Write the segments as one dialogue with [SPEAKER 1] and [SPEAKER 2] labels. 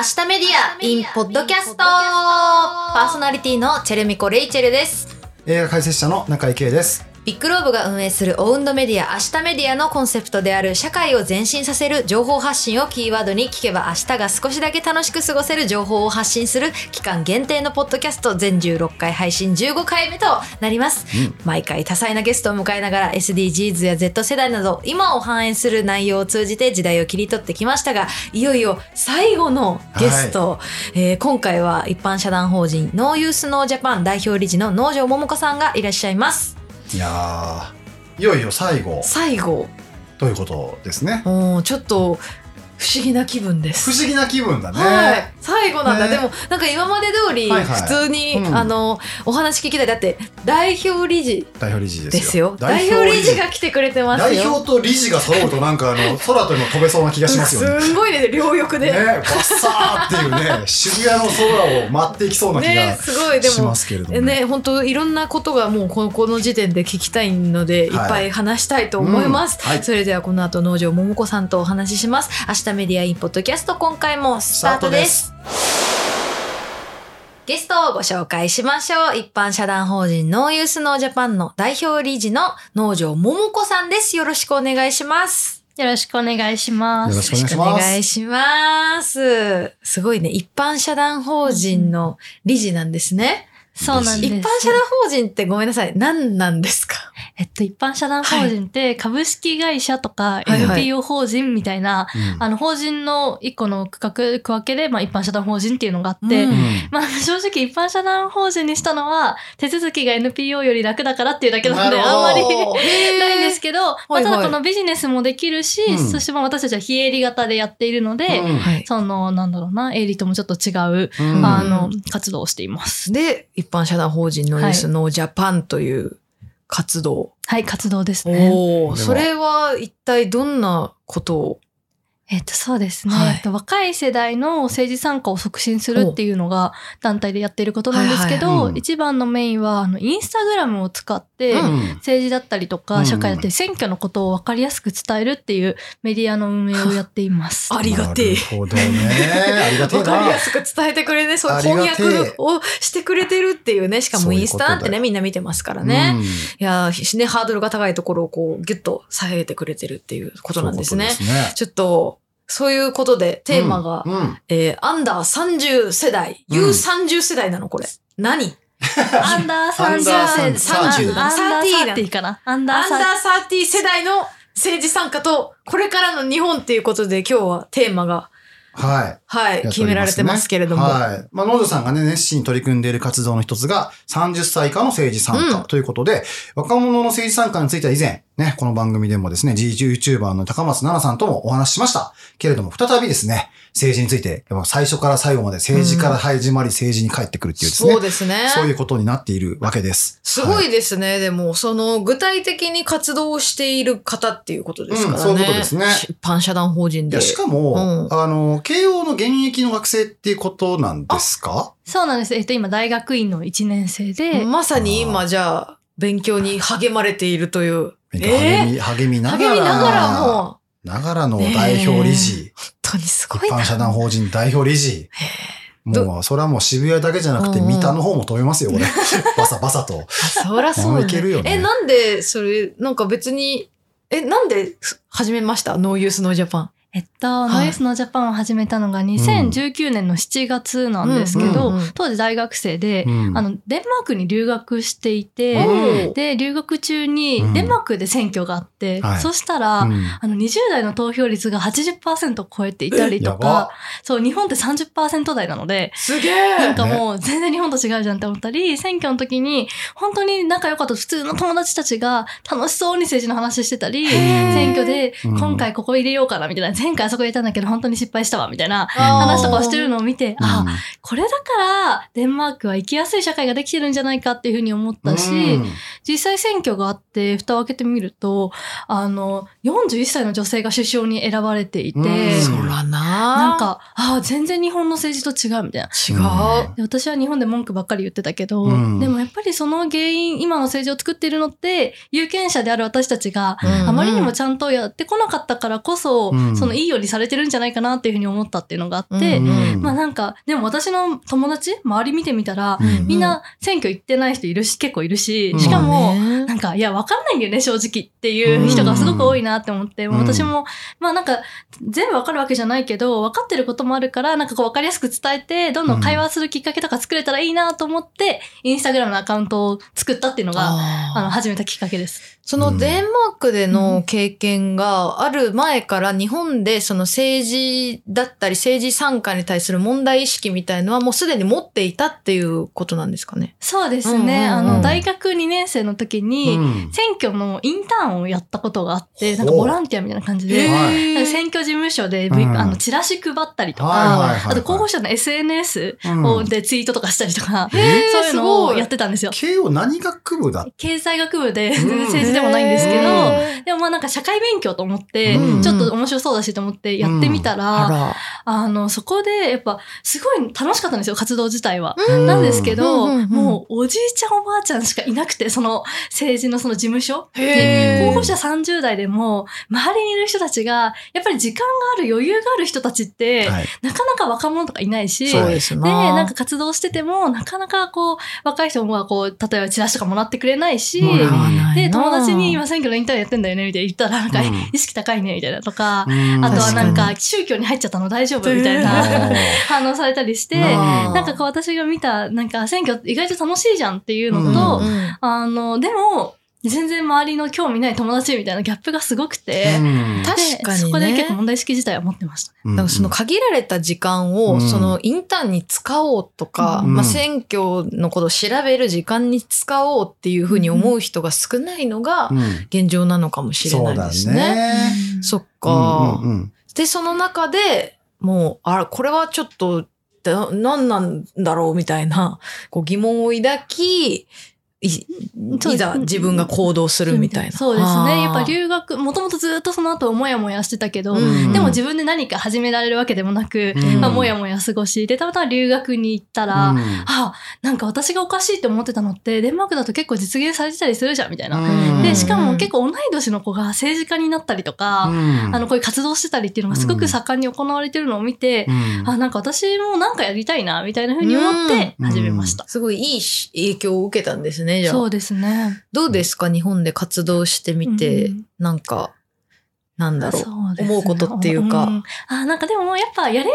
[SPEAKER 1] 明日メディア in ポッドキャストパーソナリティのチェルミコ・レイチェルです。
[SPEAKER 2] 映画解説者の中井圭です。
[SPEAKER 1] ビッグローブが運営するオウンドメディア明日メディアのコンセプトである社会を前進させる情報発信をキーワードに聞けば明日が少しだけ楽しく過ごせる情報を発信する期間限定のポッドキャスト全16回配信15回目となります、毎回多彩なゲストを迎えながら SDGs や Z 世代など今を反映する内容を通じて時代を切り取ってきましたがいよいよ最後のゲスト、えー今回は一般社団法人ノーユースノージャパン代表理事の農場桃子さんがいらっしゃいます
[SPEAKER 2] いやー、いよいよ最後。
[SPEAKER 1] 最後。
[SPEAKER 2] ということですね。
[SPEAKER 1] もうちょっと不思議な気分です。
[SPEAKER 2] 不思議な気分だね。
[SPEAKER 1] はい、最後なんだ、
[SPEAKER 2] ね。
[SPEAKER 1] でもなんか今まで通り
[SPEAKER 2] はいはい。
[SPEAKER 1] 普通に、
[SPEAKER 2] うん。
[SPEAKER 1] あのお話聞きたい。だって代表理事
[SPEAKER 2] 代表理事
[SPEAKER 1] ですよ。代表理事。が来てくれてます
[SPEAKER 2] 代
[SPEAKER 1] よ
[SPEAKER 2] 表と理事が揃うとなんかあの 空とも飛べそうな気がしますよね。
[SPEAKER 1] すんごいね。両翼で。
[SPEAKER 2] ね、バッサーっていうね、渋谷の空を舞っていきそうな気
[SPEAKER 1] ね
[SPEAKER 2] が
[SPEAKER 1] すごい。でもね。本当いろんなことがもうこのこの時点で聞きたいので、い、っぱい。話したいと思います、
[SPEAKER 2] うん。はい。
[SPEAKER 1] それではこの後農場桃子さんとお話しします。明日メディアインポッドキャスト今回もスタートですゲストをご紹介しましょう。一般社団法人ノーユースノージャパンの代表理事の農場桃子さんです。よろしくお願いします。
[SPEAKER 3] よろしくお願いします。
[SPEAKER 2] よろしくお願いし
[SPEAKER 1] お
[SPEAKER 2] ます。
[SPEAKER 1] 願いします。すごいね。一般社団法人の理事なんですね。
[SPEAKER 3] そうなんです。
[SPEAKER 1] 一般社団法人ってごめんなさい。何なんですか？
[SPEAKER 3] えっと、一般社団法人って株式会社とか NPO 法人みたいな、
[SPEAKER 2] うん。
[SPEAKER 3] あの、法人の一個の区画、区分けで、まあ一般社団法人っていうのがあって、
[SPEAKER 1] うん。
[SPEAKER 3] まあ正直一般社団法人にしたのは手続きが NPO より楽だからっていうだけなので、あんまりないんですけど、まあ、ただこのビジネスもできるし、
[SPEAKER 2] うん。
[SPEAKER 3] そしてまあ私たちは非営利型でやっているので、
[SPEAKER 2] うん。
[SPEAKER 1] はい。
[SPEAKER 3] その、なんだろうな、営利ともちょっと違う、
[SPEAKER 2] うん。
[SPEAKER 3] あの、活動をしています。
[SPEAKER 1] で、一般社団法人ノーユース
[SPEAKER 3] はい。
[SPEAKER 1] ノージャパンという活動。
[SPEAKER 3] はい、活動ですね。
[SPEAKER 1] おそれは一体どんなことを
[SPEAKER 3] えっと、そうですね。
[SPEAKER 1] はい
[SPEAKER 3] えっと、若い世代の政治参加を促進するっていうのが団体でやっていることなんですけど、
[SPEAKER 2] はいはいうん
[SPEAKER 3] 一番のメインは、あの、インスタグラムを使って、
[SPEAKER 1] うん
[SPEAKER 3] 政治だったりとか、
[SPEAKER 2] うん
[SPEAKER 3] 社会だったり、選挙のことを分かりやすく伝えるっていうメディアの運営をやっています。
[SPEAKER 1] ありがてえ
[SPEAKER 2] なるほどね。ありがてえ
[SPEAKER 1] わかり
[SPEAKER 2] な
[SPEAKER 1] や。すく伝えてくれね、そう翻訳をしてくれてるっていうね、しかもインスタなんてね、みんな見てますからね。
[SPEAKER 2] うん
[SPEAKER 1] いやー、ね、ハードルが高いところをこう、ギュッと下げてくれてるっていうことなんですね。
[SPEAKER 2] そういうすね
[SPEAKER 1] ちょっと、そういうことで、テーマが、
[SPEAKER 2] うんうん
[SPEAKER 1] えーアンダー30世代、
[SPEAKER 2] うん
[SPEAKER 1] U30 世代なのこれ。何？
[SPEAKER 3] アンダー
[SPEAKER 2] アンダー
[SPEAKER 3] 30
[SPEAKER 2] 30
[SPEAKER 3] アンダー
[SPEAKER 1] 30
[SPEAKER 3] 30かな。アンダー
[SPEAKER 1] アンダー
[SPEAKER 3] 30。
[SPEAKER 1] 30世代の政治参加と、これからの日本っていうことで今日はテーマが、
[SPEAKER 2] はい。
[SPEAKER 1] はい、決められてますけれども。
[SPEAKER 2] はい。まあ、農場さんがね、熱心に取り組んでいる活動の一つが、30歳以下の政治参
[SPEAKER 1] うん
[SPEAKER 2] 加ということで、若者の政治参加については以前、ね、この番組でもですね、YouTuber の高松奈々さんともお話ししました。けれども、再びですね、政治について、最初から最後まで政治から始まり政治に帰ってくるっていうですね、
[SPEAKER 1] そうですね。
[SPEAKER 2] そういうことになっているわけです。
[SPEAKER 1] すご
[SPEAKER 2] はい
[SPEAKER 1] ですね。でも、その、具体的に活動をしている方っていうことですからね。
[SPEAKER 2] うんそういうことですね
[SPEAKER 1] 一般社団法人で。
[SPEAKER 2] いや、しかも、
[SPEAKER 1] うん
[SPEAKER 2] あの、慶応の現役の学生っていうことなんですか？
[SPEAKER 3] そうなんです。えっと、今、大学院の1年生で、
[SPEAKER 1] まさに今、じゃあ、勉強に励まれているという。
[SPEAKER 2] 励み、励みながら。
[SPEAKER 1] 励みながらも、
[SPEAKER 2] ながらの代表理事。
[SPEAKER 1] 本当にすごいな。
[SPEAKER 2] 一般社団法人代表理事。もう、それはもう渋谷だけじゃなくて、
[SPEAKER 1] うん
[SPEAKER 2] 三田の方も飛べますよ、これ。バサバサと。
[SPEAKER 1] そりゃそう
[SPEAKER 2] けるよね
[SPEAKER 1] え、なんで、それ、なんか別に、え、なんで始めました？ノーユースノージャパン。
[SPEAKER 3] えっと、
[SPEAKER 1] い。
[SPEAKER 3] ノイスのジャパンを始めたのが2019年の7月なんですけど、当時大学生で、
[SPEAKER 2] うん。
[SPEAKER 3] あの、デンマークに留学していて、
[SPEAKER 2] うん
[SPEAKER 3] で、留学中に
[SPEAKER 2] うん。
[SPEAKER 3] デンマークで選挙があって、
[SPEAKER 2] はい。
[SPEAKER 3] そしたら、
[SPEAKER 2] うん。
[SPEAKER 3] あの、20代の投票率が80%を超えていたりとか、そう、日本って30%台なので、
[SPEAKER 1] すげえ。
[SPEAKER 3] なんかもう全然日本と違うじゃんって思ったり、選挙の時に本当に仲良かった普通の友達たちが楽しそうに政治の話してたり、選挙で
[SPEAKER 2] うん。
[SPEAKER 3] 今回ここ入れようかなみたいな、前回あそこ入れたんだけど本当に失敗したわみたいな話とかをしてるのを見て、あ、
[SPEAKER 2] うん。
[SPEAKER 3] これだからデンマークは生きやすい社会ができてるんじゃないかっていうふうに思ったし、
[SPEAKER 2] うん
[SPEAKER 3] 実際選挙があって、蓋を開けてみると、あの、41歳の女性が首相に選ばれていて、
[SPEAKER 2] うん。
[SPEAKER 1] そらな。
[SPEAKER 3] なんか、ああ、全然日本の政治と違うみたいな。
[SPEAKER 1] 違う。
[SPEAKER 3] で私は日本で文句ばっかり言ってたけど、
[SPEAKER 2] うん。
[SPEAKER 3] でもやっぱりその原因、今の政治を作っているのって、有権者である私たちが、あまりにもちゃんとやってこなかったからこそ、
[SPEAKER 2] うん。
[SPEAKER 3] そのいいようにされてるんじゃないかなっていうふうに思ったっていうのがあって、
[SPEAKER 2] うん。
[SPEAKER 3] まあなんか、でも私の友達、周り見てみたら、
[SPEAKER 2] うん。
[SPEAKER 3] みんな選挙行ってない人いるし、結構いるし
[SPEAKER 2] う、ん。
[SPEAKER 3] しかも、
[SPEAKER 1] ね。
[SPEAKER 3] なんか、いや、わかんないんだよね、正直っていう人がすごく多いなって思って、う私も、まあなんか、全部わかるわけじゃないけど、わかってることもあるから、なんかこうわかりやすく伝えて、どんどん会話するきっかけとか作れたらいいなと思って、インスタグラムのアカウントを作ったっていうのが、
[SPEAKER 1] あ
[SPEAKER 3] の、始めたきっかけです。
[SPEAKER 1] そのデンマークでの経験がある前から日本でその政治だったり政治参加に対する問題意識みたいのはもうすでに持っていたっていうことなんですかね？
[SPEAKER 3] そうですね。
[SPEAKER 1] うんうんうん。
[SPEAKER 3] あの、大学2年生の時に、
[SPEAKER 2] うん。
[SPEAKER 3] 選挙のインターンをやったことがあって、なんかボランティアみたいな感じ
[SPEAKER 2] へ
[SPEAKER 3] で、選挙事務所で、
[SPEAKER 2] うん。
[SPEAKER 3] あのチラシ配ったりとか、
[SPEAKER 2] はいはいはいはい。
[SPEAKER 3] あと候補者の SNS
[SPEAKER 2] うん。
[SPEAKER 3] をでツイートとかしたりとか、そういうのをやってたんですよ。
[SPEAKER 2] 慶応何学部だ
[SPEAKER 3] 経済学部で、政治でもないんですけど、
[SPEAKER 1] へ
[SPEAKER 3] でもまあなんか社会勉強と思って、
[SPEAKER 2] うん
[SPEAKER 3] ちょっと面白そうだしと思ってやってみたら、
[SPEAKER 1] あら。
[SPEAKER 3] あの、そこでやっぱすごい楽しかったんですよ、活動自体は。
[SPEAKER 2] うん
[SPEAKER 3] なんですけど、
[SPEAKER 1] うんうんうん
[SPEAKER 3] もうおじいちゃんおばあちゃんしかいなくて、その政治のその事務所。で候補者30代でも、周りにいる人たちが、やっぱり時間がある余裕がある人たちって、
[SPEAKER 2] はい
[SPEAKER 3] なかなか若者とかいないし、
[SPEAKER 1] ですな。
[SPEAKER 3] んか活動してても、なかなかこう、若い人がこう、例えばチラシとかもらってくれないし、
[SPEAKER 2] うん
[SPEAKER 3] で、友達に今選挙のインターンやってんだよね、みたいな言ったら、なんか、
[SPEAKER 2] うん。
[SPEAKER 3] 意識高いね、みたいなとか、
[SPEAKER 2] うん。
[SPEAKER 3] あとはなん
[SPEAKER 1] 確か
[SPEAKER 3] か、宗教に入っちゃったの大丈夫みたい
[SPEAKER 2] お
[SPEAKER 3] な
[SPEAKER 2] ー
[SPEAKER 3] 反応されたりして、
[SPEAKER 2] うん。
[SPEAKER 3] なんかこう私が見た、なんか選挙意外と楽しいじゃんっていうのと、
[SPEAKER 1] うん。
[SPEAKER 3] あの、でも、全然周りの興味ない友達みたいなギャップがすごくて、
[SPEAKER 2] うん。
[SPEAKER 1] 確
[SPEAKER 3] で
[SPEAKER 1] かにね。
[SPEAKER 3] そこで結構問題意識自体は持ってましたね。
[SPEAKER 2] うん。
[SPEAKER 1] だからその限られた時間を、
[SPEAKER 2] うん。
[SPEAKER 1] そのインターンに使おうとか、
[SPEAKER 2] うん。
[SPEAKER 1] まあ選挙のことを調べる時間に使おうっていうふうに思う人が少ないのが
[SPEAKER 2] うん。
[SPEAKER 1] 現状なのかもしれないですね。
[SPEAKER 2] そうだね。
[SPEAKER 1] そっか、
[SPEAKER 2] うんうんうん。
[SPEAKER 1] で、その中でもう、あら、これはちょっと、だ何なんだろうみたいな、こう疑問を抱き、いいざ自分が行動するみたいな。
[SPEAKER 3] そうですね。やっぱ留学、もともとずっとその後もやもやしてたけど、
[SPEAKER 1] うん。
[SPEAKER 3] でも自分で何か始められるわけでもなく、
[SPEAKER 2] うん。
[SPEAKER 3] まあ、もやもや過ごし、で、たまたま留学に行ったら、
[SPEAKER 2] うん。
[SPEAKER 3] あ、なんか私がおかしいって思ってたのって、デンマークだと結構実現されてたりするじゃん、みたいな。
[SPEAKER 2] うん。
[SPEAKER 3] で、しかも結構同い年の子が政治家になったりとか、
[SPEAKER 2] うん。
[SPEAKER 3] あの、こういう活動してたりっていうのがすごく盛んに行われてるのを見て、
[SPEAKER 2] うん。
[SPEAKER 3] あ、なんか私もなんかやりたいな、みたいな風に思って
[SPEAKER 2] うん。
[SPEAKER 3] 始めました。
[SPEAKER 1] すごいいいし影響を受けたんですね、じゃあ。
[SPEAKER 3] そうですね。
[SPEAKER 1] どうですか？日本で活動してみて、
[SPEAKER 3] うん。
[SPEAKER 1] なんか、なんだろう。
[SPEAKER 3] ね。
[SPEAKER 1] 思うことっていうか。
[SPEAKER 3] ん。あ、なんかでもやっぱやれ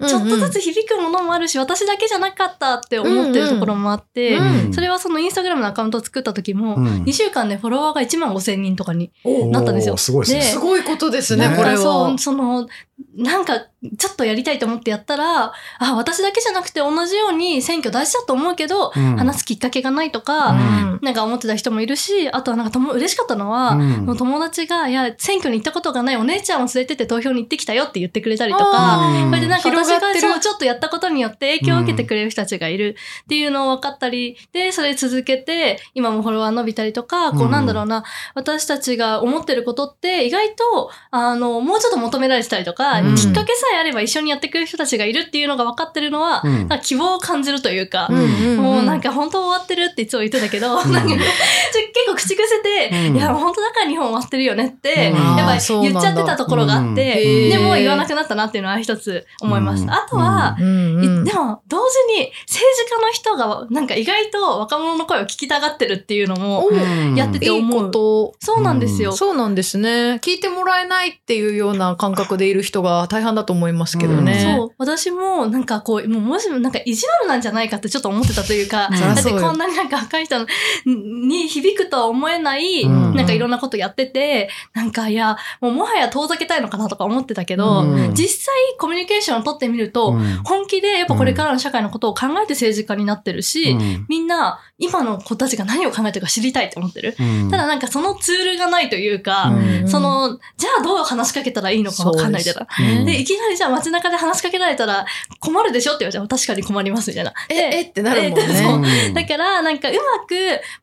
[SPEAKER 3] ば、ちょっとずつ響くものもあるし、私だけじゃなかったって思ってるところもあって、
[SPEAKER 1] うん
[SPEAKER 3] それはそのインスタグラムのアカウントを作った時も、
[SPEAKER 2] うん。
[SPEAKER 3] 2週間でフォロワーが1万5千人とかに
[SPEAKER 1] お
[SPEAKER 3] なったんですよ。
[SPEAKER 2] すごいですね。
[SPEAKER 3] です
[SPEAKER 1] ごいことですね、
[SPEAKER 2] ね。
[SPEAKER 1] これは。
[SPEAKER 3] そう、。その、なんか、ちょっとやりたいと思ってやったら、あ、私だけじゃなくて同じように選挙大事だと思うけど、
[SPEAKER 2] うん。
[SPEAKER 3] 話すきっかけがないとか、
[SPEAKER 2] うん。
[SPEAKER 3] なんか思ってた人もいるし、あとはなんかとも嬉しかったのは、
[SPEAKER 2] うん。
[SPEAKER 3] もう友達が、いや、選挙に行ったことがないお姉ちゃんを連れてって投票に行ってきたよって言ってくれたりとか、これでなんか私
[SPEAKER 1] 広が
[SPEAKER 3] そうちょっとやったことによって影響を受けてくれる人たちがいるっていうのを分かったり、で、それ続けて、今もフォロワー伸びたりとか、こ
[SPEAKER 2] う
[SPEAKER 3] うん。なんだろうな、私たちが思ってることって意外と、あの、もうちょっと求められてたりとか、
[SPEAKER 1] うん。
[SPEAKER 3] きっかけさえあれば一緒にやってくれる人たちがいるっていうのが分かってるのは、
[SPEAKER 2] うん。
[SPEAKER 3] なんか希望を感じるというか、
[SPEAKER 1] ん
[SPEAKER 3] もうなんか本当終わってるっていつも言ってたけど、
[SPEAKER 2] ん
[SPEAKER 3] なん か結構口癖で、
[SPEAKER 2] うん。
[SPEAKER 3] いや本当だから日本終わってるよねって、
[SPEAKER 2] うん。
[SPEAKER 3] やっぱ言っちゃってたところがあっ
[SPEAKER 2] うん
[SPEAKER 3] て、でも言わなくなったなっていうのは一つ思いました。あとは、でも同時に政治家の人がなんか意外と若者の声を聞きたがってるっていうのも、
[SPEAKER 2] う。ん
[SPEAKER 3] やってて
[SPEAKER 1] いい
[SPEAKER 3] 思う
[SPEAKER 1] こと。
[SPEAKER 3] そうなんですよ。
[SPEAKER 1] そうなんですね。聞いてもらえないっていうような感覚でいる人が大半だと思いますけどね。
[SPEAKER 3] そう。私も、なんかこう、もうもしもなんか意地悪なんじゃないかってちょっと思ってたというか、
[SPEAKER 2] うん
[SPEAKER 3] だってこんなになんか若い人に響くとは思えない、
[SPEAKER 2] うん
[SPEAKER 3] なんかいろんなことやってて、なんかいや、もうもはや遠ざけたいのかなとか思ってたけど、
[SPEAKER 2] うん
[SPEAKER 3] 実際コミュニケーションを取ってみると、
[SPEAKER 2] うん
[SPEAKER 3] 本気でやっぱこれからの社会のことを考えて政治家になってるし、
[SPEAKER 2] うん
[SPEAKER 3] みんな今の子たちが何を考えてるか知りたいって思ってる。
[SPEAKER 2] うん
[SPEAKER 3] ただなんかそのツールがないというか、
[SPEAKER 2] うん
[SPEAKER 3] その、じゃあどう話しかけたらいいのかわかんないみたいな。
[SPEAKER 2] うん
[SPEAKER 3] で、いきなりじゃあ街中で話しかけられたら困るでしょって言われたら確かに困りますみたいな。
[SPEAKER 1] え、えってなるもんね。
[SPEAKER 2] うん
[SPEAKER 3] だから、なんかうまく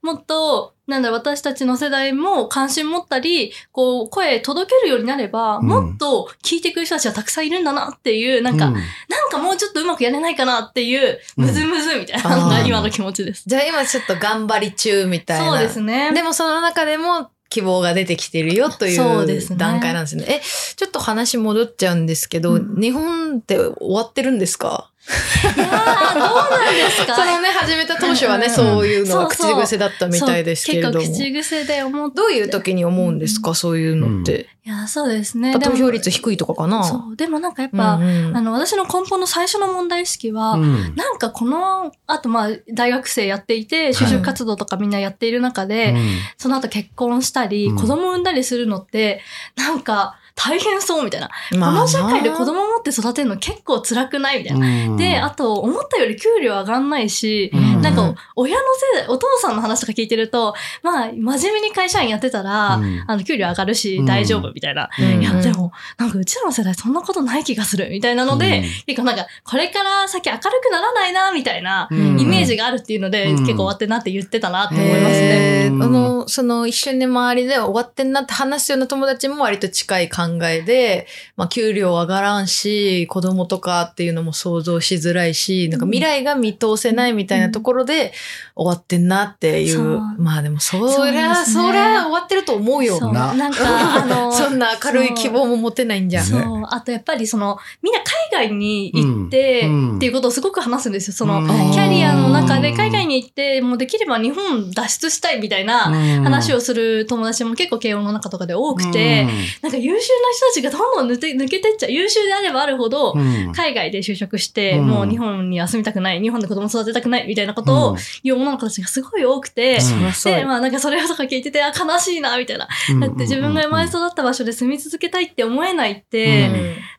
[SPEAKER 3] もっと、なんだ私たちの世代も関心持ったり、こう、声届けるようになれば、
[SPEAKER 2] うん
[SPEAKER 3] もっと聞いてくる人たちがたくさんいるんだなっていう、なんか、
[SPEAKER 2] うん
[SPEAKER 3] なんかもうちょっとうまくやれないかなっていう、
[SPEAKER 2] うん
[SPEAKER 3] むずむずみたいなのが今の気持ちです。
[SPEAKER 1] じゃあ今ちょっと頑張り中みたいな。
[SPEAKER 3] そうですね。
[SPEAKER 1] でもその中でも希望が出てきてるよとい
[SPEAKER 3] そう
[SPEAKER 1] 段階なんですね。え、ちょっと話戻っちゃうんですけど、
[SPEAKER 3] うん。
[SPEAKER 1] 日本って終わってるんですか？
[SPEAKER 3] いやーどうなんですか？
[SPEAKER 1] そのね、始めた当初はね、
[SPEAKER 3] うん
[SPEAKER 1] そういうのが口
[SPEAKER 3] そうそう
[SPEAKER 1] 癖だったみたいですけれども。
[SPEAKER 3] そう結構口癖で思って。
[SPEAKER 1] どういう時に思うんですか、そういうのって。
[SPEAKER 3] いや、そうですね。
[SPEAKER 1] 投票率
[SPEAKER 3] い
[SPEAKER 1] 低いとかかな？
[SPEAKER 3] そう。でもなんかやっぱ、
[SPEAKER 1] うんうん
[SPEAKER 3] あの、私の根本の最初の問題意識は、
[SPEAKER 2] うん
[SPEAKER 3] なんかこの、あとまあ、大学生やっていて、就職活動とかみんなやっている中で、その後結婚したり、
[SPEAKER 2] うん
[SPEAKER 3] 子供産んだりするのって、なんか大変そうみたいな。
[SPEAKER 1] まあ
[SPEAKER 3] この社会で子供持って育てるの結構辛くないみたいな。
[SPEAKER 2] うん。
[SPEAKER 3] で、あと、思ったより給料上がんないし、
[SPEAKER 2] うん。
[SPEAKER 3] なんか、親のせい、お父さんの話とか聞いてると、まあ、真面目に会社員やってたら、
[SPEAKER 2] うん。
[SPEAKER 3] あの、給料上がるし
[SPEAKER 2] うん。
[SPEAKER 3] 大丈夫みたいな。
[SPEAKER 1] うん。
[SPEAKER 3] いや、でも、なんかうちらの世代そんなことない気がするみたいなので、
[SPEAKER 2] うん。
[SPEAKER 3] 結構なんか、これから先明るくならないな、みたいな
[SPEAKER 2] うん。
[SPEAKER 3] イメージがあるっていうので、
[SPEAKER 2] うん。
[SPEAKER 3] 結構終わってんなって言ってたなって思いますね。
[SPEAKER 1] あの、その一緒に周りで終わってんなって話すような友達も割と近い考えで、まあ給料上がらんし、子供とかっていうのも想像しづらいし、なんか未来が見通せないみたいなところで終わってんなっていう。
[SPEAKER 3] そう。
[SPEAKER 1] まあでもそ
[SPEAKER 3] そう
[SPEAKER 1] りゃ、
[SPEAKER 3] ね。
[SPEAKER 1] そりゃ終わってると思うよ。
[SPEAKER 3] そう、
[SPEAKER 2] な
[SPEAKER 3] なんか、あの、
[SPEAKER 1] そんな明るい希望も持てないんじゃ。ん。
[SPEAKER 3] そう。あとやっぱりその、みんな海外に行って、
[SPEAKER 2] うん。
[SPEAKER 3] っていうことをすごく話すんですよ。その、
[SPEAKER 2] うん。
[SPEAKER 3] キャリアの中で海外に行って、もうできれば日本脱出したいみたいな話をする友達も結構慶応の中とかで多くて、なんか優秀な人たちがどんどん抜け抜けてっちゃう。優秀であればあるほど、
[SPEAKER 2] うん。
[SPEAKER 3] 海外で就職して、
[SPEAKER 2] うん。
[SPEAKER 3] もう日本に住みたくない、日本で子供育てたくないみたいなことを言う女の子たちがすごい多くて、で、まあなんかそれをとか聞いてて、あ、悲しいな、みたいな。
[SPEAKER 2] うん
[SPEAKER 3] だって自分が生まれ育った場所で住み続けたいって思えないって、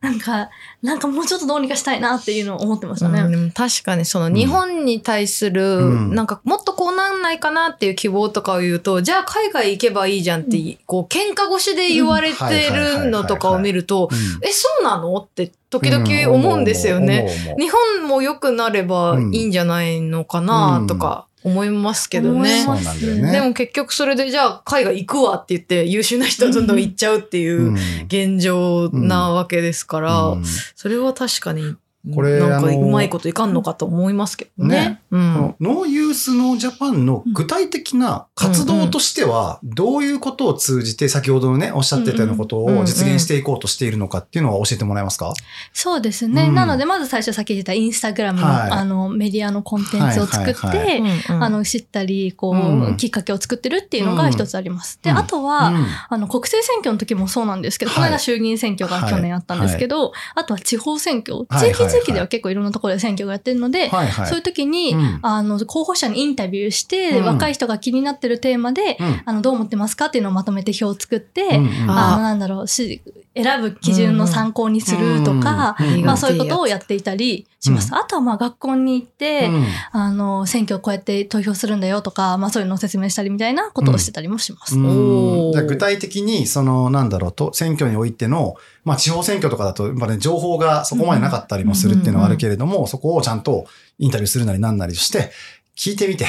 [SPEAKER 3] なんか、なんかもうちょっとどうにかしたいなっていうのを思ってましたね。
[SPEAKER 1] 確かにその日本に対する、
[SPEAKER 2] うん。
[SPEAKER 1] なんかもっとこうなんないかなっていう希望とかを言うと、じゃあ海外行けばいいじゃんって、こう喧嘩越しで言われてるのとかを見ると、え、そうなの？って時々思うんですよね。。日本も良くなればいいんじゃないのかなとか思いますけどね。
[SPEAKER 2] そうなんだよね。
[SPEAKER 1] でも結局それでじゃあ海外行くわって言って優秀な人はどんどん行っちゃうっていう現状なわけですから、
[SPEAKER 2] うん。
[SPEAKER 1] それは確かに、
[SPEAKER 2] これ
[SPEAKER 1] なんかうまいこといかんのかと思いますけどね。
[SPEAKER 2] ね。
[SPEAKER 1] うん。
[SPEAKER 2] ノーユースノージャパンの具体的な活動としては、どういうことを通じて、先ほどのね、おっしゃってたようなことを実現していこうとしているのかっていうのは教えてもらえますか？
[SPEAKER 3] そうですね。
[SPEAKER 2] うん。
[SPEAKER 3] なので、まず最初さっき言ったインスタグラムの、
[SPEAKER 2] はい。
[SPEAKER 3] あの、メディアのコンテンツを作って、あの、知ったり、こう、
[SPEAKER 2] うん
[SPEAKER 3] きっかけを作ってるっていうのが一つあります。で、
[SPEAKER 2] うん
[SPEAKER 3] あとは、
[SPEAKER 2] うん
[SPEAKER 3] あの、国政選挙の時もそうなんですけど、
[SPEAKER 2] はい。
[SPEAKER 3] この間衆議院選挙が去年あったんですけど、あとは地方選挙、
[SPEAKER 2] はい
[SPEAKER 3] 地域地域では結構いろんなところで選挙がやってるので、
[SPEAKER 2] はいはい。
[SPEAKER 3] そういう時に、
[SPEAKER 2] うん。
[SPEAKER 3] あの、候補者にインタビューして、
[SPEAKER 2] うん。
[SPEAKER 3] 若い人が気になってるテーマで、
[SPEAKER 2] うん。
[SPEAKER 3] あの、どう思ってますかっていうのをまとめて表を作って、
[SPEAKER 2] うんうん。
[SPEAKER 1] あ
[SPEAKER 3] あの、なんだろう、し選ぶ基準の参考にするとか、まあそういうことをやっていたりします。あとはまあ学校に行って、
[SPEAKER 2] うん。
[SPEAKER 3] あの、選挙こうやって投票するんだよとか、まあそういうのを説明したりみたいなことをしてたりもします。
[SPEAKER 2] 具体的に、その、なんだろうと、選挙においての、まあ地方選挙とかだと、まあね、情報がそこまでなかったりもするっていうのはあるけれども、そこをちゃんとインタビューするなりなんなりして、聞いてみて、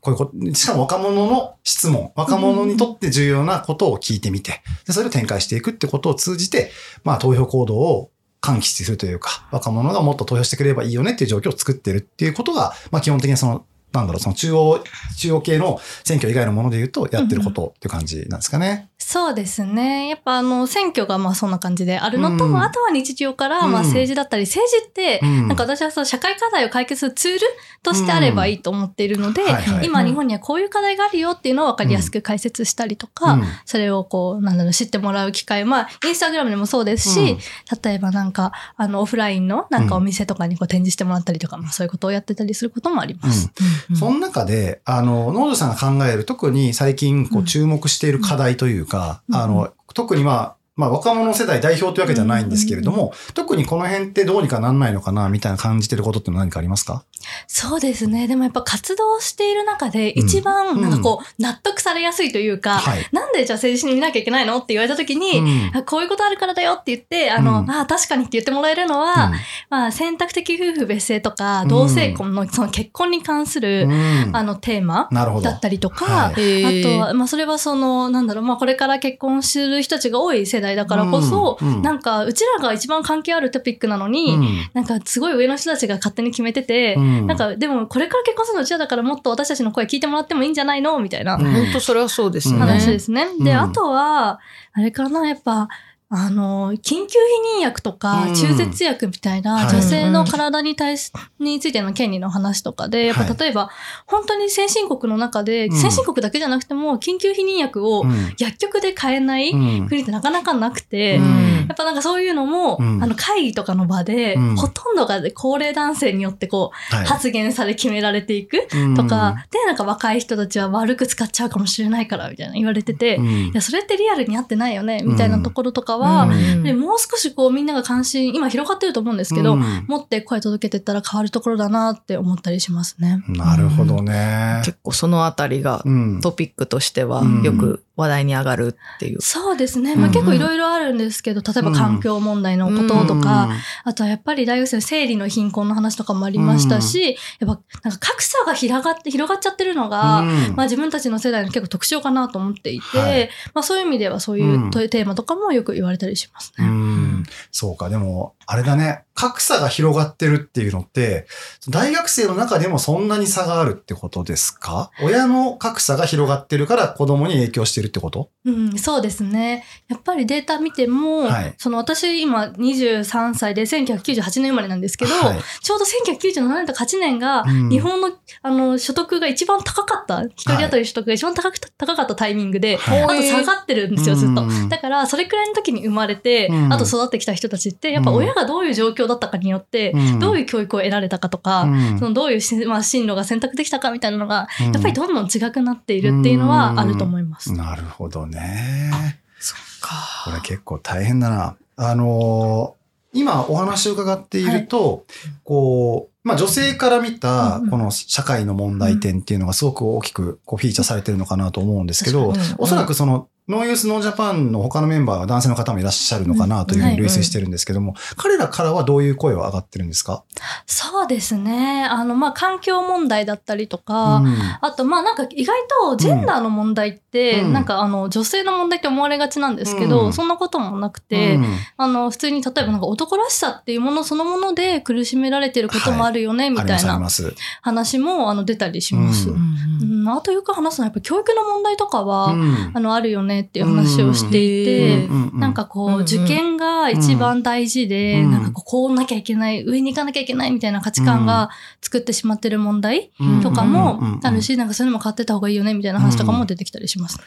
[SPEAKER 2] こういうこと、しかも若者の質問、若者にとって重要なことを聞いてみて、でそれを展開していくってことを通じて、まあ投票行動を喚起するというか、若者がもっと投票してくれればいいよねっていう状況を作ってるっていうことが、まあ基本的にその、なんだろう、その中央、中央系の選挙以外のもので言うと、やってることっていう感じなんですかね。
[SPEAKER 3] そうですね。やっぱあの、選挙がまあそんな感じであるのと、
[SPEAKER 2] うん。
[SPEAKER 3] あとは日常からまあ
[SPEAKER 2] うん
[SPEAKER 3] 政治だったり、政治って、
[SPEAKER 2] うん。
[SPEAKER 3] なんか私はそう社会課題を解決するツールとしてあればいいと思っているので、
[SPEAKER 2] はいはい。
[SPEAKER 3] 今日本にはこういう課題があるよっていうのを分かりやすく解説したりとか、
[SPEAKER 2] うん。
[SPEAKER 3] それをこう、なんだろう、知ってもらう機会、まあ、インスタグラムでもそうですし、
[SPEAKER 2] うん。
[SPEAKER 3] 例えばなんか、あの、オフラインのなんかお店とかにこう展示してもらったりとか、まあそういうことをやってたりすることもあります。
[SPEAKER 2] うん。その中で、あの、ノードさんが考える特に最近こ
[SPEAKER 3] う
[SPEAKER 2] うん。注目している課題というか、
[SPEAKER 3] うん。
[SPEAKER 2] あの、特にまあ、まあ若者世代代表というわけじゃないんですけれども、特にこの辺ってどうにかなんないのかな、みたいな感じてることって何かありますか？
[SPEAKER 3] そうですね。でもやっぱ活動している中で一番なんかこう納得されやすいというか、
[SPEAKER 2] はい。
[SPEAKER 3] なんでじゃあ政治に見なきゃいけないのって言われた時に、
[SPEAKER 2] うん。
[SPEAKER 3] あこういうことあるからだよって言って、あの、
[SPEAKER 2] うん。
[SPEAKER 3] あ確かにって言ってもらえるのは、まあ選択的夫婦別姓とか同性婚のその結婚に関する、
[SPEAKER 2] うん。
[SPEAKER 3] あのテーマ。だったりとか、
[SPEAKER 2] はい。
[SPEAKER 3] あとは、まあ、それはその、なんだろう、まあ、これから結婚する人たちが多い世代だからこそ、
[SPEAKER 2] うんうん。
[SPEAKER 3] なんか、うちらが一番関係あるトピックなのに、
[SPEAKER 2] うん。
[SPEAKER 3] なんか、すごい上の人たちが勝手に決めてて、
[SPEAKER 2] うん。
[SPEAKER 3] なんか、でも、これから結婚するのうちらだからもっと私たちの声聞いてもらってもいいんじゃないのみたいな
[SPEAKER 2] うん。
[SPEAKER 1] 本当それはそうですよね。
[SPEAKER 3] 話ですね。で、
[SPEAKER 2] うん。
[SPEAKER 3] あとは、あれかな、やっぱ、あの、緊急避妊薬とか
[SPEAKER 2] うん。
[SPEAKER 3] 中絶薬みたいな
[SPEAKER 2] はい。
[SPEAKER 3] 女性の体に対し、についての権利の話とかで、やっ
[SPEAKER 2] はい
[SPEAKER 3] ぱ例えば、本当に先進国の中で、
[SPEAKER 2] うん。
[SPEAKER 3] 先進国だけじゃなくても、緊急避妊薬を
[SPEAKER 2] うん。
[SPEAKER 3] 薬局で買えない
[SPEAKER 2] うん。
[SPEAKER 3] 国ってなかなかなくて、
[SPEAKER 2] うん。
[SPEAKER 3] やっぱなんかそういうのも、
[SPEAKER 2] うん。
[SPEAKER 3] あの会議とかの場で、
[SPEAKER 2] うん。
[SPEAKER 3] ほとんどが高齢男性によってこう、
[SPEAKER 2] はい。
[SPEAKER 3] 発言され決められていく
[SPEAKER 2] うん
[SPEAKER 3] とか、で、なんか若い人たちは悪く使っちゃうかもしれないから、みたいな言われてて、
[SPEAKER 2] うん。
[SPEAKER 3] いや、それってリアルに合ってないよね、みたいなところとかは、
[SPEAKER 1] うん。
[SPEAKER 3] でもう少しこうみんなが関心、今広がってると思うんですけど、
[SPEAKER 2] うん。
[SPEAKER 3] 持って声届けてったら変わるところだなって思ったりしますね。
[SPEAKER 2] なるほどね。
[SPEAKER 1] 結構そのあたりが
[SPEAKER 2] うん。
[SPEAKER 1] トピックとしては
[SPEAKER 2] うん。
[SPEAKER 1] よく話題に上がるっていう。
[SPEAKER 3] そうですね。
[SPEAKER 2] うん。
[SPEAKER 3] まあ結構いろいろあるんですけど、例えば環境問題のこととか、あとはやっぱり大学生の生理の貧困の話とかもありましたし、やっぱなんか格差が広がって、広がっちゃってるのが、
[SPEAKER 2] うん。
[SPEAKER 3] まあ自分たちの世代の結構特徴かなと思っていて、
[SPEAKER 2] はい。
[SPEAKER 3] まあそういう意味ではそういううん。テーマとかもよく言われたりします
[SPEAKER 2] う
[SPEAKER 3] ね。
[SPEAKER 2] ん。そうか、でも、あれだね。格差が広がってるっていうのって、大学生の中でもそんなに差があるってことですか？親の格差が広がってるから子供に影響してるってこと？
[SPEAKER 3] うん、そうですね。やっぱりデータ見ても、
[SPEAKER 2] はい。
[SPEAKER 3] その私今23歳で1998年生まれなんですけど、
[SPEAKER 2] はい。
[SPEAKER 3] ちょうど1997年とか8年が
[SPEAKER 2] うん。
[SPEAKER 3] 日本の,、あの所得が一番高かった、一人当たり所得が一番高く高かったタイミングで、
[SPEAKER 2] はい。
[SPEAKER 3] あと下がってるんですよ、ずっと。
[SPEAKER 2] うん。
[SPEAKER 3] だから、それくらいの時に生まれて、
[SPEAKER 2] うん。
[SPEAKER 3] あと育ってきた人たちって、やっぱ親がどういう状況だったかによって、
[SPEAKER 2] うん。
[SPEAKER 3] どういう教育を得られたかとか、
[SPEAKER 2] うん。
[SPEAKER 3] そのどういうし、まあ、進路が選択できたかみたいなのが、
[SPEAKER 2] うん。
[SPEAKER 3] やっぱりどんどん違くなっているっていうのはあると思います。
[SPEAKER 2] なるほどね。
[SPEAKER 1] そっか。
[SPEAKER 2] これ結構大変だな。あのー今お話を伺っていると、こう、まあ女性から見たこの社会の問題点っていうのがすごく大きくこうフィーチャーされてるのかなと思うんですけどおそらくそのノーユースノージャパンの他のメンバーは男性の方もいらっしゃるのかなというふうに類推してるんですけども、彼らからはどういう声は上がってるんですか？
[SPEAKER 3] そうですね。あの、まあ、環境問題だったりとか、
[SPEAKER 2] うん。
[SPEAKER 3] あと、まあなんか意外とジェンダーの問題って、
[SPEAKER 2] うん。
[SPEAKER 3] なんかあの女性の問題って思われがちなんですけど、
[SPEAKER 2] うん。
[SPEAKER 3] そんなこともなくて、
[SPEAKER 2] うん。
[SPEAKER 3] あの普通に例えばなんか男らしさっていうものそのもので苦しめられてることもあるよね、み
[SPEAKER 2] ありますあり
[SPEAKER 3] たいな。話もあの出たりします。
[SPEAKER 2] う
[SPEAKER 3] うんん。あとよく話すのはやっぱ教育の問題とかは、
[SPEAKER 2] うん。
[SPEAKER 3] あのあるよねっていう話をしていて、なんかこう、受験が一番大事で、
[SPEAKER 2] うん
[SPEAKER 3] なんかこう、こうなきゃいけない、上に行かなきゃいけないみたいな価値観が作ってしまってる問題とかもあるし、なんかそういうのも変わってった方がいいよねみたいな話とかも出てきたりしますね。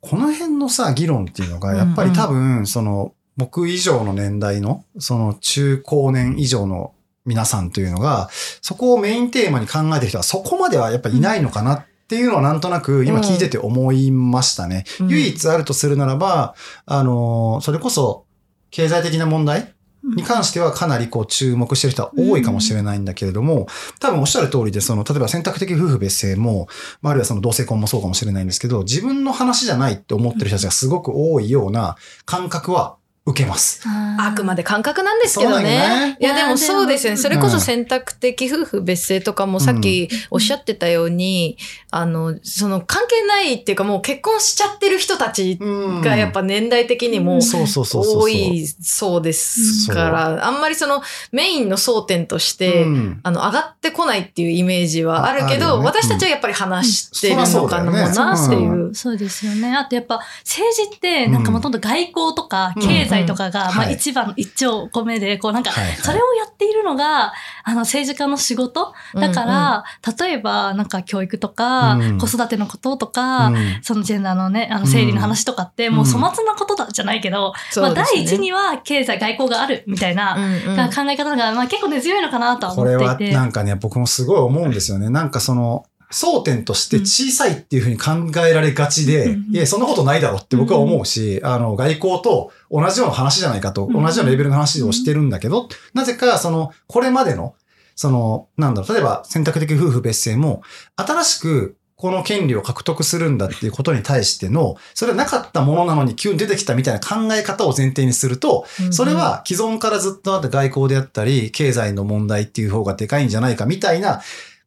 [SPEAKER 2] この辺のさ、議論っていうのが、やっぱり多分、その、僕以上の年代の、その中高年以上の皆さんというのが、そこをメインテーマに考えてる人はそこまではやっぱりいないのかなっていうのはなんとなく今聞いてて思いましたね。
[SPEAKER 1] うん。
[SPEAKER 2] 唯一あるとするならば、あの、それこそ経済的な問題に関してはかなりこう注目してる人は多いかもしれないんだけれども、多分おっしゃる通りで、その、例えば選択的夫婦別姓も、まあ、あるいはその同性婚もそうかもしれないんですけど、自分の話じゃないって思ってる人たちがすごく多いような感覚は受けます。
[SPEAKER 1] あくまで感覚なんですけどね。
[SPEAKER 2] ね。
[SPEAKER 1] いや、でもそうですよね。それこ
[SPEAKER 2] うん。
[SPEAKER 1] そ選択的夫婦別姓とかもさっきおっしゃってたように、あの、その関係ないっていうかもう結婚しちゃってる人たち
[SPEAKER 2] うん。
[SPEAKER 1] がやっぱ年代的にも
[SPEAKER 2] そうそうそうそうそう。
[SPEAKER 1] 多いそうですから、あんまりそのメインの争点として、
[SPEAKER 2] うん。
[SPEAKER 1] あの、上がってこないっていうイメージはあるけど、
[SPEAKER 2] ね。
[SPEAKER 1] 私たちはやっぱり話してる
[SPEAKER 2] うん。
[SPEAKER 1] のかもなって
[SPEAKER 2] う。ん。
[SPEAKER 1] いう。
[SPEAKER 3] そうですよね。あとやっぱ政治ってなんかもともと外交とか
[SPEAKER 2] うん。
[SPEAKER 3] 経済とかが、まあ
[SPEAKER 2] はい。
[SPEAKER 3] 一番一丁個目で、こうなんかそれをやっているのが、あの政治家の仕事？だから、例えばなんか教育とか、
[SPEAKER 2] うん。
[SPEAKER 3] 子育てのこととか、
[SPEAKER 2] うん。
[SPEAKER 3] そのジェンダーのね、あの生理の話とかって、もう粗末なことだじゃないけど、まあ第一には経済外交があるみたいな、
[SPEAKER 1] うんうん。
[SPEAKER 3] 考え方が、まあ結構根強いのかなとは
[SPEAKER 2] これは
[SPEAKER 3] 思っていて。
[SPEAKER 2] なんかね、僕もすごい思うんですよね。なんかその、争点として小さいっていうふうに考えられがちで、
[SPEAKER 3] うん
[SPEAKER 2] いや、そんなことないだろって僕は思うし、あの、外交と同じような話じゃないかと、
[SPEAKER 3] うん
[SPEAKER 2] 同じようなレベルの話をしてるんだけど、なぜか、その、これまでの、その、なんだろう、例えば選択的夫婦別姓も、新しくこの権利を獲得するんだっていうことに対しての、それはなかったものなのに急に出てきたみたいな考え方を前提にすると、それは既存からずっとあった外交であったり、経済の問題っていう方がでかいんじゃないかみたいな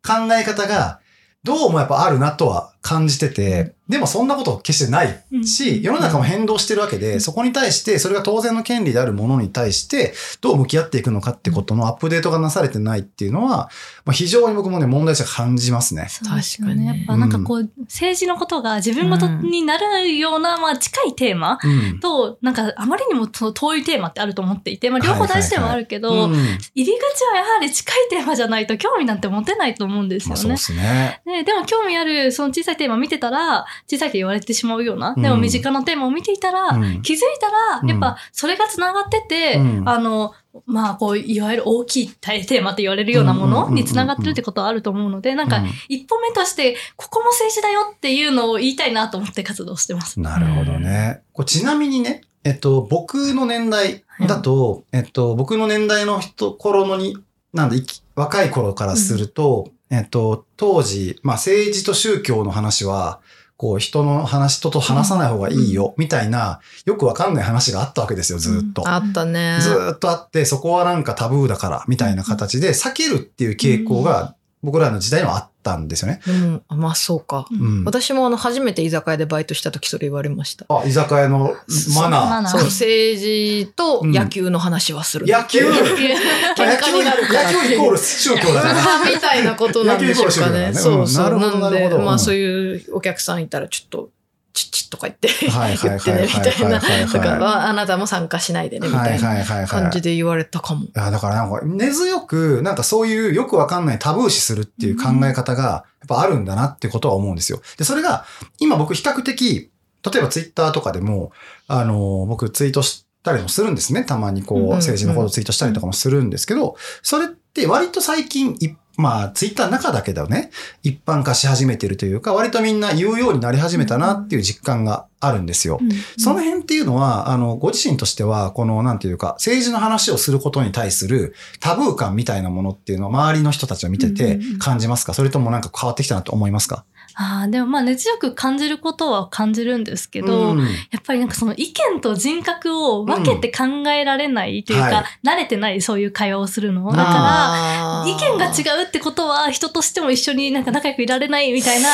[SPEAKER 2] 考え方が、どうもやっぱあるなとは感じてて、でもそんなこと決してないし、世の中も変動してるわけで、そこに対して、それが当然の権利であるものに対して、どう向き合っていくのかってことのアップデートがなされてないっていうのは、まあ、非常に僕もね、問題として感じますね。
[SPEAKER 4] 確かに
[SPEAKER 3] ね。やっぱなんかこう、政治のことが自分ごとになるような、まあ近いテーマ
[SPEAKER 2] うん。
[SPEAKER 3] と、なんかあまりにもその遠いテーマってあると思っていて、まあ両方大事ではあるけど、
[SPEAKER 2] うん
[SPEAKER 3] 入り口はやはり近いテーマじゃないと興味なんて持てないと思うんですよね
[SPEAKER 2] まあそうで。すね。
[SPEAKER 3] ででも興味あるその小さいテーマ見てたら、小さいって言われてしまうような、でも
[SPEAKER 2] うん
[SPEAKER 3] 身近なテーマを見ていたら、
[SPEAKER 2] うん。
[SPEAKER 3] 気づいたら、やっぱそれが繋がってて、
[SPEAKER 2] うん。
[SPEAKER 3] あの、まあこう、いわゆる大きいテーマって言われるようなものに繋がってるってことはあると思うので、なんか
[SPEAKER 2] うん
[SPEAKER 3] 一歩目として、ここも政治だよっていうのを言いたいなと思って活動してます。
[SPEAKER 2] なるほどね。これちなみにね、えっと、僕の年代だと、えっと、僕の年代の人、頃のに、なんだ、いき若い頃からすると、えっと、当時、まあ政治と宗教の話は、こう人の話、人と話さない方がいいよ、みたいな、よくわかんない話があったわけですよ、ずーっと。
[SPEAKER 4] あったね。
[SPEAKER 2] ずーっとあって、そこはなんかタブーだから、みたいな形で避けるっていう傾向が僕らの時代にはあったんですよね。
[SPEAKER 4] うん、あまあそうか。
[SPEAKER 2] うん。
[SPEAKER 4] 私もあの、初めて居酒屋でバイトした時それ言われました。
[SPEAKER 2] あ、居酒屋のマナー。
[SPEAKER 4] そう、政治と野球の話はする。
[SPEAKER 2] 野球
[SPEAKER 3] 野球？
[SPEAKER 4] 喧嘩になるからっていう
[SPEAKER 2] 野球イコール宗教だから。
[SPEAKER 4] みたいなことなんでしょうかね。
[SPEAKER 2] 野球イコール宗教だね
[SPEAKER 4] そうそう。
[SPEAKER 2] うんな
[SPEAKER 4] んで、
[SPEAKER 2] なるほど
[SPEAKER 4] まあそういうお客さんいたらちょっと、チッチッとか言って、言ってね、みたいな。
[SPEAKER 2] はいはい
[SPEAKER 4] だから、あなたも参加しないでね、みたいな感じで言われたかも。
[SPEAKER 2] だからなんか根強く、なんかそういうよくわかんないタブー視するっていう考え方が、やっぱあるんだなってことは思うんですよ。で、それが、今僕比較的、例えばツイッターとかでも、あの、僕ツイートしたりもするんですね。たまにこう、政治のことをツイートしたりとかもするんですけど、それって割と最近、いまあ、ツイッターの中だけだよね、一般化し始めてるというか、割とみんな言うようになり始めたなっていう実感があるんですよ。その辺っていうのは、あの、ご自身としては、この、なんていうか、政治の話をすることに対するタブー感みたいなものっていうのを周りの人たちは見てて
[SPEAKER 3] うんうんうん。
[SPEAKER 2] 感じますか？それともなんか変わってきたなと思いますか？
[SPEAKER 3] ああ、でもまあ熱強く感じることは感じるんですけど、
[SPEAKER 2] うん
[SPEAKER 3] やっぱりなんかその意見と人格を分けて考えられないというか、
[SPEAKER 2] はい
[SPEAKER 3] 慣れてないそういう会話をするの。だから、意見が違うってことは人としても一緒になんか仲良くいられないみたいな、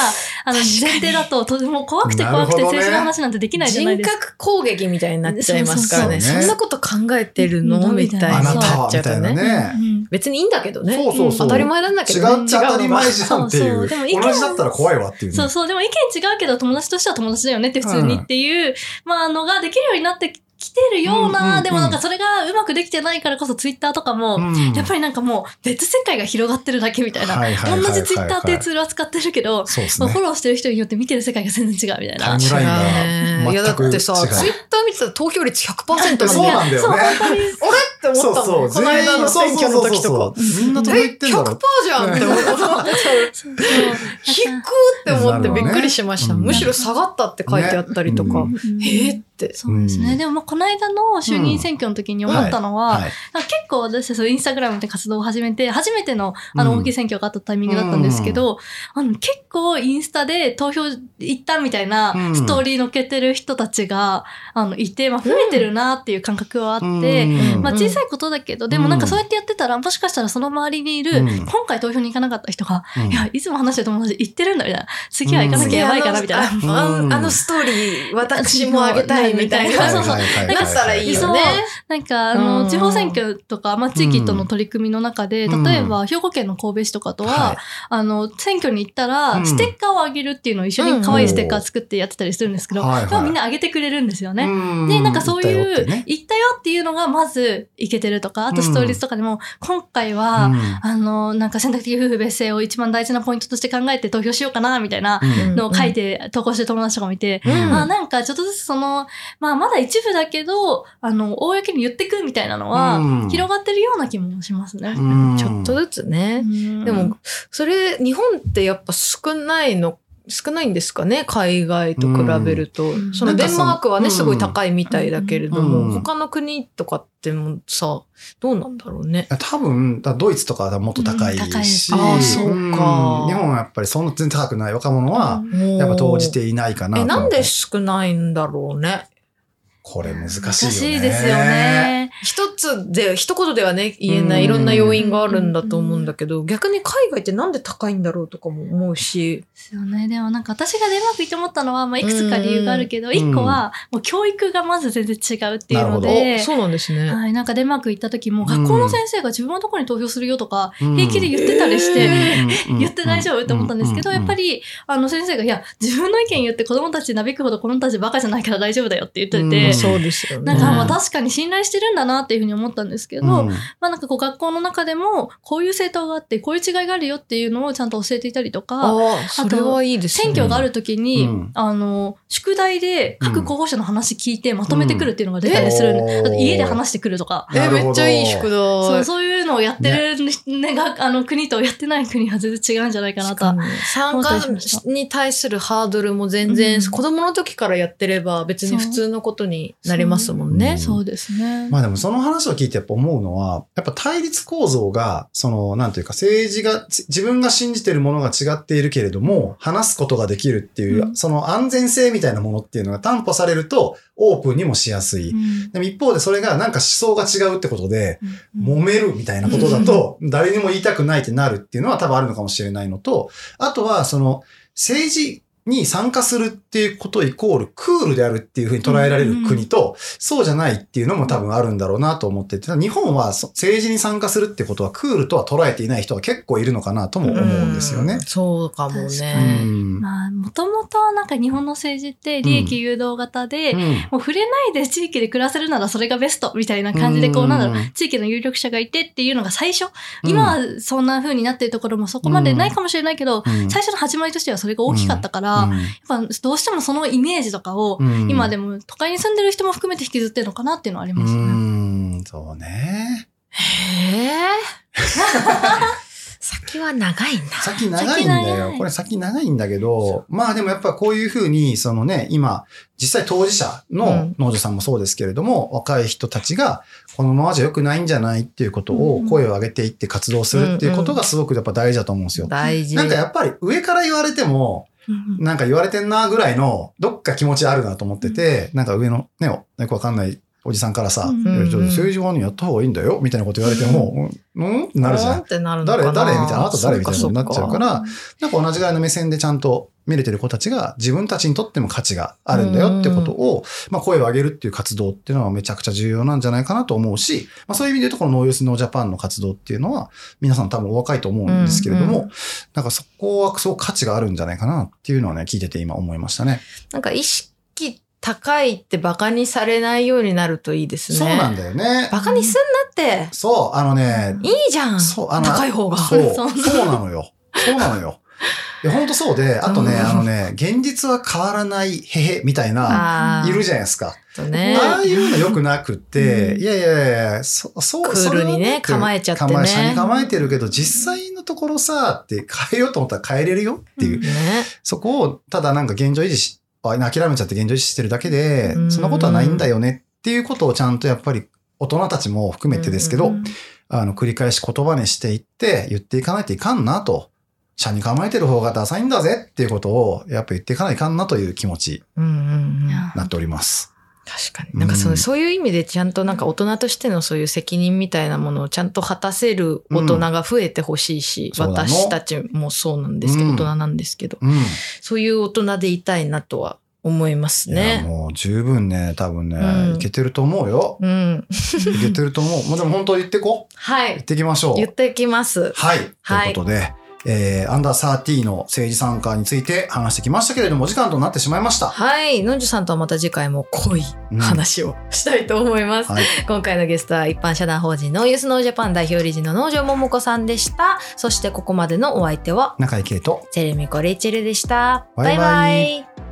[SPEAKER 3] あの前提だととても怖くて怖くて政治の話なんてできないじゃない
[SPEAKER 4] 人
[SPEAKER 3] ですか。
[SPEAKER 4] 格攻撃みたいになっちゃいますからね。
[SPEAKER 2] そうそうそう
[SPEAKER 4] そんなこと考えてるの？
[SPEAKER 3] うん
[SPEAKER 4] みたい
[SPEAKER 2] なた
[SPEAKER 4] なっちゃうとね。別にいいんだけどね。
[SPEAKER 2] そうそうそう
[SPEAKER 4] 当たり前なんだけ
[SPEAKER 2] 違
[SPEAKER 4] どね。
[SPEAKER 2] っちゃ当たり前じゃんってい
[SPEAKER 3] そう
[SPEAKER 2] う。
[SPEAKER 3] そうでも意見
[SPEAKER 2] 同じだったら怖いわっていうね。
[SPEAKER 3] そうそう、でも意見違うけど友達としては友達だよねって普通にっていう、まあのができるようになってきてるよう
[SPEAKER 2] うんうんう
[SPEAKER 3] な、
[SPEAKER 2] ん
[SPEAKER 3] でもなんかそれがうまくできてないからこそツイッターとかも、
[SPEAKER 2] うん
[SPEAKER 3] やっぱりなんかもう別世界が広がってるだけみたいな。
[SPEAKER 2] はいはいはいはいはい
[SPEAKER 3] 同じツイッターっていうツールは使ってるけど、
[SPEAKER 2] ね
[SPEAKER 3] まあフォ。ローしてる人によって見てる世界が全然違うみたいな。
[SPEAKER 4] いやだ
[SPEAKER 2] 全く違う。
[SPEAKER 4] ってさ、ツイッター見てたら投票率100%なんだよ。
[SPEAKER 2] そうなんだよね。
[SPEAKER 4] あれって思ったもん。この間の選挙の時とか。
[SPEAKER 2] みんなてんだろう
[SPEAKER 4] 100%じゃんって思った。低くって思ってびっくりしました。むしろ下がったって書いてあったりとか。えーって。
[SPEAKER 3] そうですね。
[SPEAKER 2] うん
[SPEAKER 3] でもまあこの間の衆議院選挙の時に思ったのは、結構私たちインスタグラムで活動を始めて、初めてのあの
[SPEAKER 2] うん
[SPEAKER 3] 大きい選挙があったタイミングだったんですけど、あの結構インスタで投票行ったみたいな
[SPEAKER 2] うん
[SPEAKER 3] ストーリー載っけてる人たちが、あのいて、まあ増えてるなっていう感覚はあって、
[SPEAKER 2] うん。
[SPEAKER 3] まあ小さいことだけど、でもなんかそうやってやってたら、もしかしたらその周りにいる、
[SPEAKER 2] うん。
[SPEAKER 3] 今回投票に行かなかった人が、
[SPEAKER 2] うん。
[SPEAKER 3] いや、いつも話してる友達行ってるんだみたいな。次は行かなきゃやばいかなみたいな。
[SPEAKER 4] 次あのストーリー、私もあげたいみたいな。
[SPEAKER 3] そうそう
[SPEAKER 4] なったらいいよね。
[SPEAKER 3] なんか、あ
[SPEAKER 4] う
[SPEAKER 3] の、
[SPEAKER 4] ん。
[SPEAKER 3] 地方選挙とか、まあ、地域との取り組みの中で、
[SPEAKER 2] うん。
[SPEAKER 3] 例えば、兵庫県の神戸市とかとは、
[SPEAKER 2] はい。
[SPEAKER 3] あの、選挙に行ったら、
[SPEAKER 2] うん。
[SPEAKER 3] ステッカーをあげるっていうのを一緒に可愛いステッカー作ってやってたりするんですけど、
[SPEAKER 2] はいはい。はい
[SPEAKER 3] をみんな上げてくれるんですよね。
[SPEAKER 2] うん。
[SPEAKER 3] で、なんかそう
[SPEAKER 2] 言
[SPEAKER 3] いう、
[SPEAKER 2] ったよってね。
[SPEAKER 3] 言ったよっていうのがまずいけてるとか、あとストーリーズとかでも、今回は、
[SPEAKER 2] うん。
[SPEAKER 3] あの、なんか選択的夫婦別姓を一番大事なポイントとして考えて投票しようかな、みたいな
[SPEAKER 2] うん。
[SPEAKER 3] のを書いて投稿してる友達とかもいて、
[SPEAKER 2] うん。
[SPEAKER 3] あなんかちょっとずつその、まあまだ一部だけど、あの、公に言ってくみたいなのは
[SPEAKER 2] うん、
[SPEAKER 3] 広がってるような気もしますね。
[SPEAKER 2] うん。
[SPEAKER 1] ちょっとずつね。
[SPEAKER 3] うん。
[SPEAKER 1] でも、それ、日本ってやっぱ少ないの、少ないんですかね？海外と比べると。
[SPEAKER 3] ん。
[SPEAKER 1] そのデンマークはね、すごい高いみたいだけれども、
[SPEAKER 2] うん。
[SPEAKER 1] 他の国とかってもさ、どうなんだろうね？
[SPEAKER 2] 多分、だドイツとかはもっと高いし、
[SPEAKER 1] あーそうか。
[SPEAKER 2] ん。日本はやっぱりそんな全然高くない。若者は、やっぱ投じていないかなと
[SPEAKER 1] え。なんで少ないんだろうね？
[SPEAKER 2] これ難しいよね。
[SPEAKER 3] 難しいですよ。ね。
[SPEAKER 1] 一つで、一言ではね、言えないいろんな要因があるんだと思うんだけど、逆に海外ってなんで高いんだろうとかも思うし。
[SPEAKER 3] ですよね。でもなんか私がデンマーク行って思ったのは、まあいくつか理由があるけど、
[SPEAKER 2] ん
[SPEAKER 3] 一個は、もう教育がまず全然違うっていうの
[SPEAKER 2] な
[SPEAKER 3] で、
[SPEAKER 1] そうなんですね。
[SPEAKER 3] はい、なんかデンマーク行った時も、学校の先生が自分のところに投票するよとか、
[SPEAKER 2] うん
[SPEAKER 3] 平気で言ってたりして、
[SPEAKER 2] うん
[SPEAKER 3] 言って大丈夫って思ったんですけど、やっぱ、り、あの先生が、いや、自分の意見言って子供たちなびくほど子供たちバカじゃないから大丈夫だよって言ってて、
[SPEAKER 2] うん
[SPEAKER 1] そうですよね。
[SPEAKER 3] なんかまあ確かに信頼してるんだなっていうふうに思ったんですけど、
[SPEAKER 2] うん
[SPEAKER 3] まあなんかこう学校の中でも、こういう政党があって、こういう違いがあるよっていうのをちゃんと教えていたりとか、
[SPEAKER 1] ああ、それはいいですね。
[SPEAKER 3] 選挙がある時に、
[SPEAKER 2] うん
[SPEAKER 3] あの、宿題で各候補者の話聞いてまとめてくるっていうのが出たりする
[SPEAKER 2] うん
[SPEAKER 3] あと家で話してくるとか、
[SPEAKER 1] え、めっちゃいい宿題。
[SPEAKER 3] そうそういうのをやってる、ねがあの国とやってない国は全然違うんじゃないかなとは。
[SPEAKER 1] 参加に対するハードルも全然、
[SPEAKER 3] うん
[SPEAKER 1] 子供の時からやってれば別に普通のことになりますもんね。
[SPEAKER 3] そう。ですね。
[SPEAKER 2] まあでもその話を聞いてやっぱ思うのは、やっぱ対立構造が、その、なんというか政治が、つ自分が信じてるものが違っているけれども、話すことができるっていう、
[SPEAKER 3] うん。
[SPEAKER 2] その安全性みたいなものっていうのが担保されると、オープンにもしやすい。
[SPEAKER 3] うん。
[SPEAKER 2] でも一方でそれがなんか思想が違うってことで、
[SPEAKER 3] うん。
[SPEAKER 2] 揉めるみたいなことだと、誰にも言いたくないってなるっていうのは多分あるのかもしれないのと、あとはその政治に参加するっていうことイコールクールであるっていうふうに捉えられる国と、そうじゃないっていうのも多分あるんだろうなと思ってて、日本はそ政治に参加するってことはクールとは捉えていない人は結構いるのかなとも思うんですよね。
[SPEAKER 1] うん。そうかもね。
[SPEAKER 2] ん。
[SPEAKER 3] まあ、もともとなんか日本の政治って利益誘導型で、
[SPEAKER 2] うん。
[SPEAKER 3] もう触れないで地域で暮らせるならそれがベストみたいな感じで、こう、なん。だろう
[SPEAKER 2] うん、
[SPEAKER 3] 地域の有力者がいてっていうのが最初。今はそんな風になってるところもそこまでないかもしれないけど、
[SPEAKER 2] うん。
[SPEAKER 3] 最初の始まりとしてはそれが大きかったから、
[SPEAKER 2] うん
[SPEAKER 3] やっぱどうしてもそのイメージとかを、
[SPEAKER 2] うん
[SPEAKER 3] 今でも都会に住んでる人も含めて引きずってるのかなっていうのはあり
[SPEAKER 2] う
[SPEAKER 3] ますね。
[SPEAKER 2] ん、そうね。
[SPEAKER 1] へえ。先は長いんだ。
[SPEAKER 2] 先長いんだよ。
[SPEAKER 3] 先長い
[SPEAKER 2] これ先長いんだけど、まあでもやっぱこういうふうに、そのね、今、実際当事者
[SPEAKER 1] う
[SPEAKER 2] の
[SPEAKER 1] ん
[SPEAKER 2] 農場さんもそうですけれども、若い人たちが、このままじゃ良くないんじゃないっていうことを声を上げていって活動するっていうことがすごくやっぱ大事だと思うんですよ。
[SPEAKER 1] 大事。
[SPEAKER 2] なんかやっぱり上から言われても、
[SPEAKER 3] うん
[SPEAKER 2] なんか言われてんなぐらいの、どっか気持ちあるなと思ってて、なんか上のね、よくわかんないおじさんからさ、
[SPEAKER 3] うん。
[SPEAKER 2] い政治はね、やった方がいいんだよ、みたいなこと言われても、うん、うんなるじゃん。誰誰？みたいな、あなた誰？みたいになっちゃうか。
[SPEAKER 1] そ
[SPEAKER 2] ら、なんか同じぐらいの目線でちゃんと見れてる子たちが自分たちにとっても価値があるんだよってことを、まあ声を上げるっていう活動っていうのはめちゃくちゃ重要なんじゃないかなと思うし、まあそういう意味で言うとこのノーユースノージャパンの活動っていうのは皆さん多分お若いと思うんですけれども、
[SPEAKER 1] うん。う
[SPEAKER 2] なんかそこはすごく価値があるんじゃないかなっていうのはね、聞いてて今思いましたね。
[SPEAKER 1] なんか意識高いってバカにされないようになるといいですね。
[SPEAKER 2] そうなんだよね。
[SPEAKER 1] バカにすんなって。
[SPEAKER 2] そう、あのね、
[SPEAKER 1] いいじゃん。
[SPEAKER 2] そう、あの、
[SPEAKER 1] 高い方が。
[SPEAKER 2] そう、
[SPEAKER 3] そ
[SPEAKER 2] そううなのよ。そうなのよ。いや、ほんとそうで、あとね、
[SPEAKER 1] うん
[SPEAKER 2] あのね、現実は変わらない、へへ、みたいな、いるじゃないですか。ああいうの良くなくって、
[SPEAKER 3] うん
[SPEAKER 2] いやいやいや、そ、そう、
[SPEAKER 1] クールにね構えちゃってね
[SPEAKER 2] 構え、下に構えてるけど、実際のところさ、って変えようと思ったら変えれるよっていう。そこを、ただなんか現状維持し、あ諦めちゃって現状維持してるだけで
[SPEAKER 1] う、ん
[SPEAKER 2] そんなことはないんだよねっていうことをちゃんとやっぱり大人たちも含めてですけど、
[SPEAKER 3] うん
[SPEAKER 2] あの、繰り返し言葉にしていって、言っていかないといかんなと。車に構えてる方がダサいんだぜっていうことを、やっぱ言っていかないかんなという気持ちなっております。
[SPEAKER 1] 確かに。なんかそう,、
[SPEAKER 2] うん
[SPEAKER 1] そういう意味でちゃんとなんか大人としてのそういう責任みたいなものをちゃんと果たせる大人が増えてほしいし、
[SPEAKER 2] そうなの
[SPEAKER 1] 私たちもそうなんですけど、
[SPEAKER 2] うん
[SPEAKER 1] 大人なんですけど、
[SPEAKER 2] うん。
[SPEAKER 1] そういう大人でいたいなとは思いますね。
[SPEAKER 2] もう十分ね、多分ね、
[SPEAKER 1] うん
[SPEAKER 2] いけてると思うよ。
[SPEAKER 1] うん。
[SPEAKER 2] いけてると思う。まあでも本当言ってこう。
[SPEAKER 1] はい。
[SPEAKER 2] 言ってきましょう。
[SPEAKER 1] 言ってきます。
[SPEAKER 2] はい。
[SPEAKER 1] はい
[SPEAKER 2] ということで、えー、アンダー30の政治参加について話してきましたけれども、お時間となってしまいました。
[SPEAKER 1] はい。のんじゅさんとはまた次回も濃い話をしたいと思います。
[SPEAKER 2] はい。
[SPEAKER 1] 今回のゲストは一般社団法人ノーユースノージャパン代表理事の農場桃子さんでした。そしてここまでのお相手は、
[SPEAKER 2] 中井圭と、
[SPEAKER 1] セレミコレイチェルでした。
[SPEAKER 2] バイバイ
[SPEAKER 1] バイバイ